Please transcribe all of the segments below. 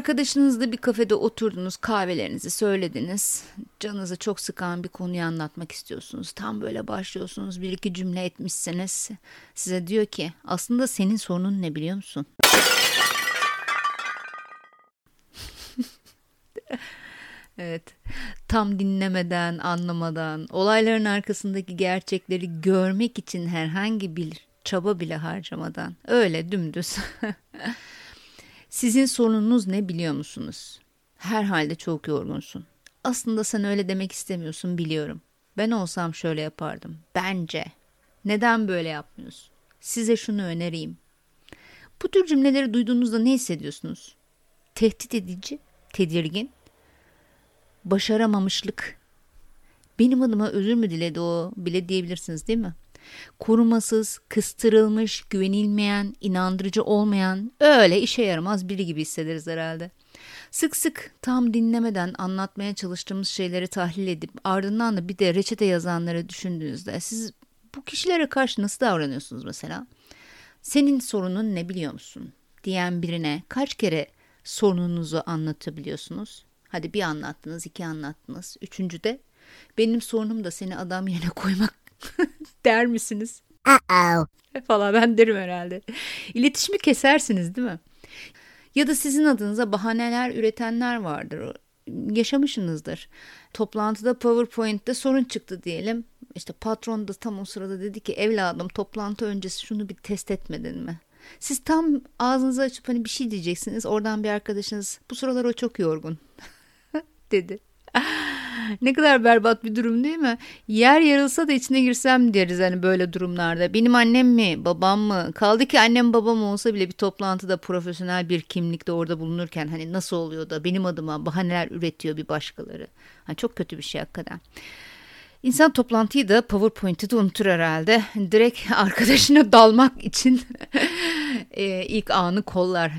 arkadaşınızla bir kafede oturdunuz, kahvelerinizi söylediniz. Canınızı çok sıkan bir konuyu anlatmak istiyorsunuz. Tam böyle başlıyorsunuz, bir iki cümle etmişsiniz. Size diyor ki, aslında senin sorunun ne biliyor musun? evet, tam dinlemeden, anlamadan, olayların arkasındaki gerçekleri görmek için herhangi bir çaba bile harcamadan, öyle dümdüz. Sizin sorununuz ne biliyor musunuz? Herhalde çok yorgunsun. Aslında sen öyle demek istemiyorsun biliyorum. Ben olsam şöyle yapardım. Bence. Neden böyle yapmıyorsun? Size şunu önereyim. Bu tür cümleleri duyduğunuzda ne hissediyorsunuz? Tehdit edici, tedirgin, başaramamışlık. Benim adıma özür mü diledi o bile diyebilirsiniz değil mi? Korumasız, kıstırılmış, güvenilmeyen, inandırıcı olmayan, öyle işe yaramaz biri gibi hissederiz herhalde. Sık sık tam dinlemeden anlatmaya çalıştığımız şeyleri tahlil edip ardından da bir de reçete yazanları düşündüğünüzde siz bu kişilere karşı nasıl davranıyorsunuz mesela? Senin sorunun ne biliyor musun? diyen birine kaç kere sorununuzu anlatabiliyorsunuz? Hadi bir anlattınız, iki anlattınız. Üçüncü de benim sorunum da seni adam yerine koymak der misiniz? Uh-oh. Falan ben derim herhalde. İletişimi kesersiniz değil mi? Ya da sizin adınıza bahaneler üretenler vardır. Yaşamışsınızdır. Toplantıda PowerPoint'te sorun çıktı diyelim. İşte patron da tam o sırada dedi ki evladım toplantı öncesi şunu bir test etmedin mi? Siz tam ağzınızı açıp hani bir şey diyeceksiniz. Oradan bir arkadaşınız bu sıralar o çok yorgun dedi. ne kadar berbat bir durum değil mi? Yer yarılsa da içine girsem deriz hani böyle durumlarda. Benim annem mi babam mı? Kaldı ki annem babam olsa bile bir toplantıda profesyonel bir kimlikte orada bulunurken hani nasıl oluyor da benim adıma bahaneler üretiyor bir başkaları. Hani çok kötü bir şey hakikaten. İnsan toplantıyı da PowerPoint'i de unutur herhalde. Direkt arkadaşına dalmak için e, ilk anı kollar.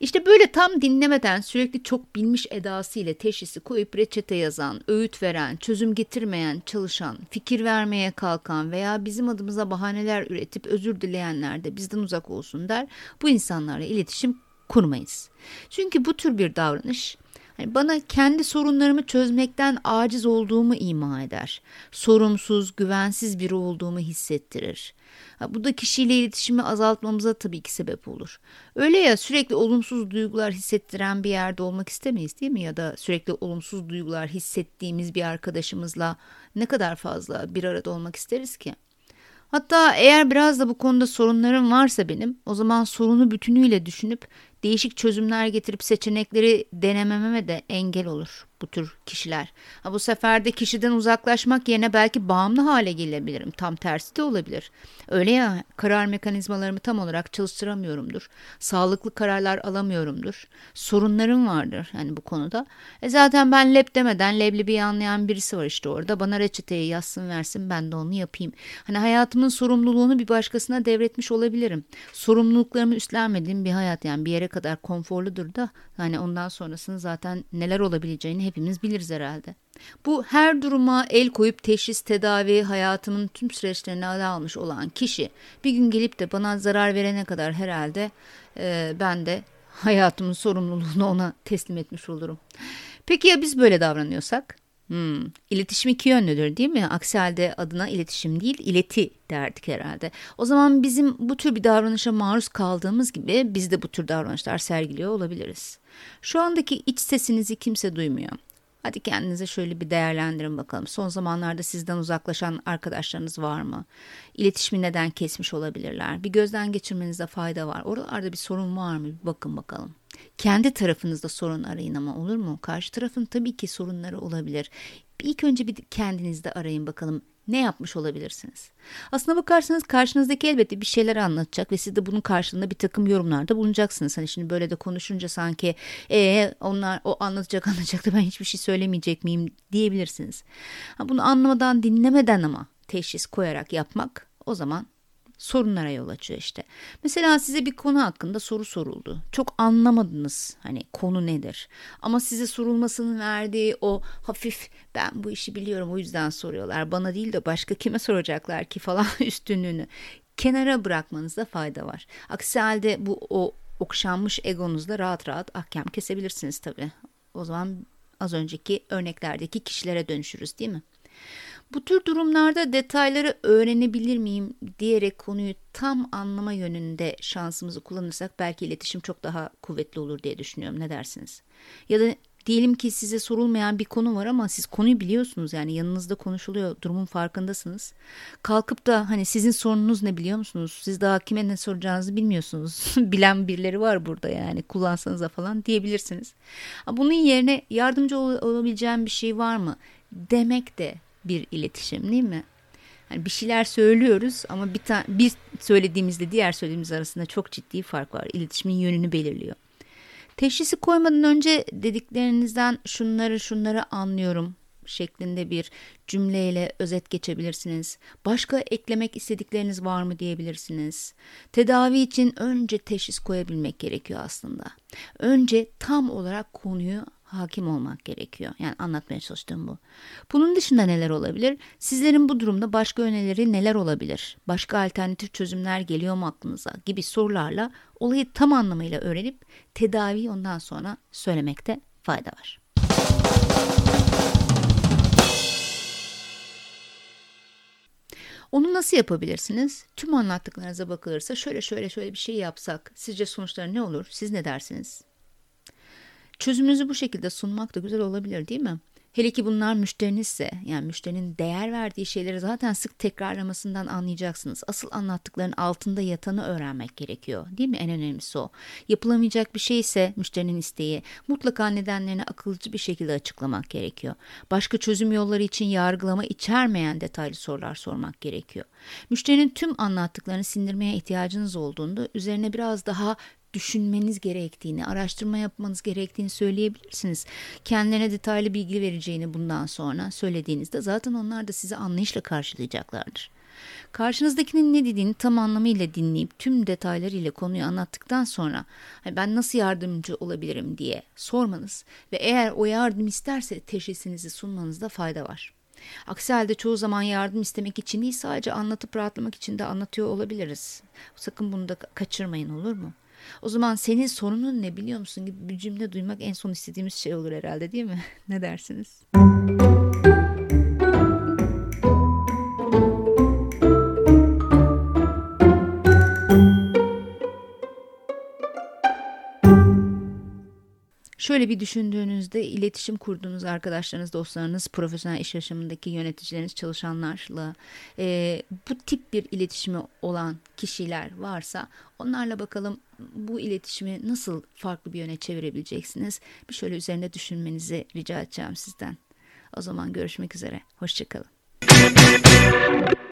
İşte böyle tam dinlemeden sürekli çok bilmiş edasıyla teşhisi koyup reçete yazan, öğüt veren, çözüm getirmeyen, çalışan, fikir vermeye kalkan veya bizim adımıza bahaneler üretip özür dileyenler de bizden uzak olsun der. Bu insanlarla iletişim kurmayız. Çünkü bu tür bir davranış yani bana kendi sorunlarımı çözmekten aciz olduğumu ima eder. Sorumsuz, güvensiz biri olduğumu hissettirir. Bu da kişiyle iletişimi azaltmamıza tabii ki sebep olur. Öyle ya sürekli olumsuz duygular hissettiren bir yerde olmak istemeyiz değil mi? Ya da sürekli olumsuz duygular hissettiğimiz bir arkadaşımızla ne kadar fazla bir arada olmak isteriz ki? Hatta eğer biraz da bu konuda sorunlarım varsa benim, o zaman sorunu bütünüyle düşünüp değişik çözümler getirip seçenekleri denemememe de engel olur bu tür kişiler. Ha, bu sefer de kişiden uzaklaşmak yerine belki bağımlı hale gelebilirim. Tam tersi de olabilir. Öyle ya karar mekanizmalarımı tam olarak çalıştıramıyorumdur. Sağlıklı kararlar alamıyorumdur. Sorunlarım vardır yani bu konuda. E zaten ben lep demeden leblebi anlayan birisi var işte orada. Bana reçeteyi yazsın versin ben de onu yapayım. Hani hayatımın sorumluluğunu bir başkasına devretmiş olabilirim. Sorumluluklarımı üstlenmediğim bir hayat yani bir yere kadar konforludur da hani ondan sonrasını zaten neler olabileceğini hepimiz biliriz herhalde. Bu her duruma el koyup teşhis, tedavi, hayatımın tüm süreçlerini ele almış olan kişi bir gün gelip de bana zarar verene kadar herhalde e, ben de hayatımın sorumluluğunu ona teslim etmiş olurum. Peki ya biz böyle davranıyorsak? Hmm. İletişim iki yönlüdür değil mi? Aksi halde adına iletişim değil, ileti derdik herhalde. O zaman bizim bu tür bir davranışa maruz kaldığımız gibi biz de bu tür davranışlar sergiliyor olabiliriz. Şu andaki iç sesinizi kimse duymuyor. Hadi kendinize şöyle bir değerlendirin bakalım. Son zamanlarda sizden uzaklaşan arkadaşlarınız var mı? İletişimi neden kesmiş olabilirler? Bir gözden geçirmenize fayda var. Oralarda bir sorun var mı? Bir bakın bakalım. Kendi tarafınızda sorun arayın ama olur mu? Karşı tarafın tabii ki sorunları olabilir. İlk önce bir kendinizde arayın bakalım ne yapmış olabilirsiniz? Aslına bakarsanız karşınızdaki elbette bir şeyler anlatacak ve siz de bunun karşılığında bir takım yorumlarda bulunacaksınız. Hani şimdi böyle de konuşunca sanki ee, onlar o anlatacak anlatacak da ben hiçbir şey söylemeyecek miyim diyebilirsiniz. Bunu anlamadan dinlemeden ama teşhis koyarak yapmak o zaman sorunlara yol açıyor işte. Mesela size bir konu hakkında soru soruldu. Çok anlamadınız hani konu nedir. Ama size sorulmasının verdiği o hafif ben bu işi biliyorum o yüzden soruyorlar. Bana değil de başka kime soracaklar ki falan üstünlüğünü kenara bırakmanızda fayda var. Aksi halde bu o okşanmış egonuzla rahat rahat ahkam kesebilirsiniz tabii. O zaman az önceki örneklerdeki kişilere dönüşürüz değil mi? Bu tür durumlarda detayları öğrenebilir miyim diyerek konuyu tam anlama yönünde şansımızı kullanırsak belki iletişim çok daha kuvvetli olur diye düşünüyorum. Ne dersiniz? Ya da diyelim ki size sorulmayan bir konu var ama siz konuyu biliyorsunuz yani yanınızda konuşuluyor durumun farkındasınız. Kalkıp da hani sizin sorununuz ne biliyor musunuz? Siz daha kime ne soracağınızı bilmiyorsunuz. Bilen birileri var burada yani kullansanıza falan diyebilirsiniz. Bunun yerine yardımcı ol- olabileceğim bir şey var mı? Demek de bir iletişim değil mi? Yani bir şeyler söylüyoruz ama bir, ta- bir söylediğimizde diğer söylediğimiz arasında çok ciddi fark var. İletişimin yönünü belirliyor. Teşhisi koymadan önce dediklerinizden şunları şunları anlıyorum şeklinde bir cümleyle özet geçebilirsiniz. Başka eklemek istedikleriniz var mı diyebilirsiniz. Tedavi için önce teşhis koyabilmek gerekiyor aslında. Önce tam olarak konuyu hakim olmak gerekiyor. Yani anlatmaya çalıştığım bu. Bunun dışında neler olabilir? Sizlerin bu durumda başka önerileri neler olabilir? Başka alternatif çözümler geliyor mu aklınıza? Gibi sorularla olayı tam anlamıyla öğrenip tedaviyi ondan sonra söylemekte fayda var. Onu nasıl yapabilirsiniz? Tüm anlattıklarınıza bakılırsa şöyle şöyle şöyle bir şey yapsak sizce sonuçları ne olur? Siz ne dersiniz? Çözümünüzü bu şekilde sunmak da güzel olabilir değil mi? Hele ki bunlar müşterinizse yani müşterinin değer verdiği şeyleri zaten sık tekrarlamasından anlayacaksınız. Asıl anlattıkların altında yatanı öğrenmek gerekiyor değil mi? En önemlisi o. Yapılamayacak bir şey ise müşterinin isteği mutlaka nedenlerini akılcı bir şekilde açıklamak gerekiyor. Başka çözüm yolları için yargılama içermeyen detaylı sorular sormak gerekiyor. Müşterinin tüm anlattıklarını sindirmeye ihtiyacınız olduğunda üzerine biraz daha düşünmeniz gerektiğini, araştırma yapmanız gerektiğini söyleyebilirsiniz. Kendilerine detaylı bilgi vereceğini bundan sonra söylediğinizde zaten onlar da sizi anlayışla karşılayacaklardır. Karşınızdakinin ne dediğini tam anlamıyla dinleyip tüm detaylarıyla konuyu anlattıktan sonra ben nasıl yardımcı olabilirim diye sormanız ve eğer o yardım isterse teşhisinizi sunmanızda fayda var. Aksi halde çoğu zaman yardım istemek için değil sadece anlatıp rahatlamak için de anlatıyor olabiliriz. Sakın bunu da kaçırmayın olur mu? O zaman senin sorunun ne biliyor musun gibi bir cümle duymak en son istediğimiz şey olur herhalde değil mi? ne dersiniz? Şöyle bir düşündüğünüzde iletişim kurduğunuz arkadaşlarınız, dostlarınız, profesyonel iş yaşamındaki yöneticileriniz, çalışanlarla e, bu tip bir iletişimi olan kişiler varsa onlarla bakalım bu iletişimi nasıl farklı bir yöne çevirebileceksiniz? Bir şöyle üzerinde düşünmenizi rica edeceğim sizden. O zaman görüşmek üzere. Hoşçakalın.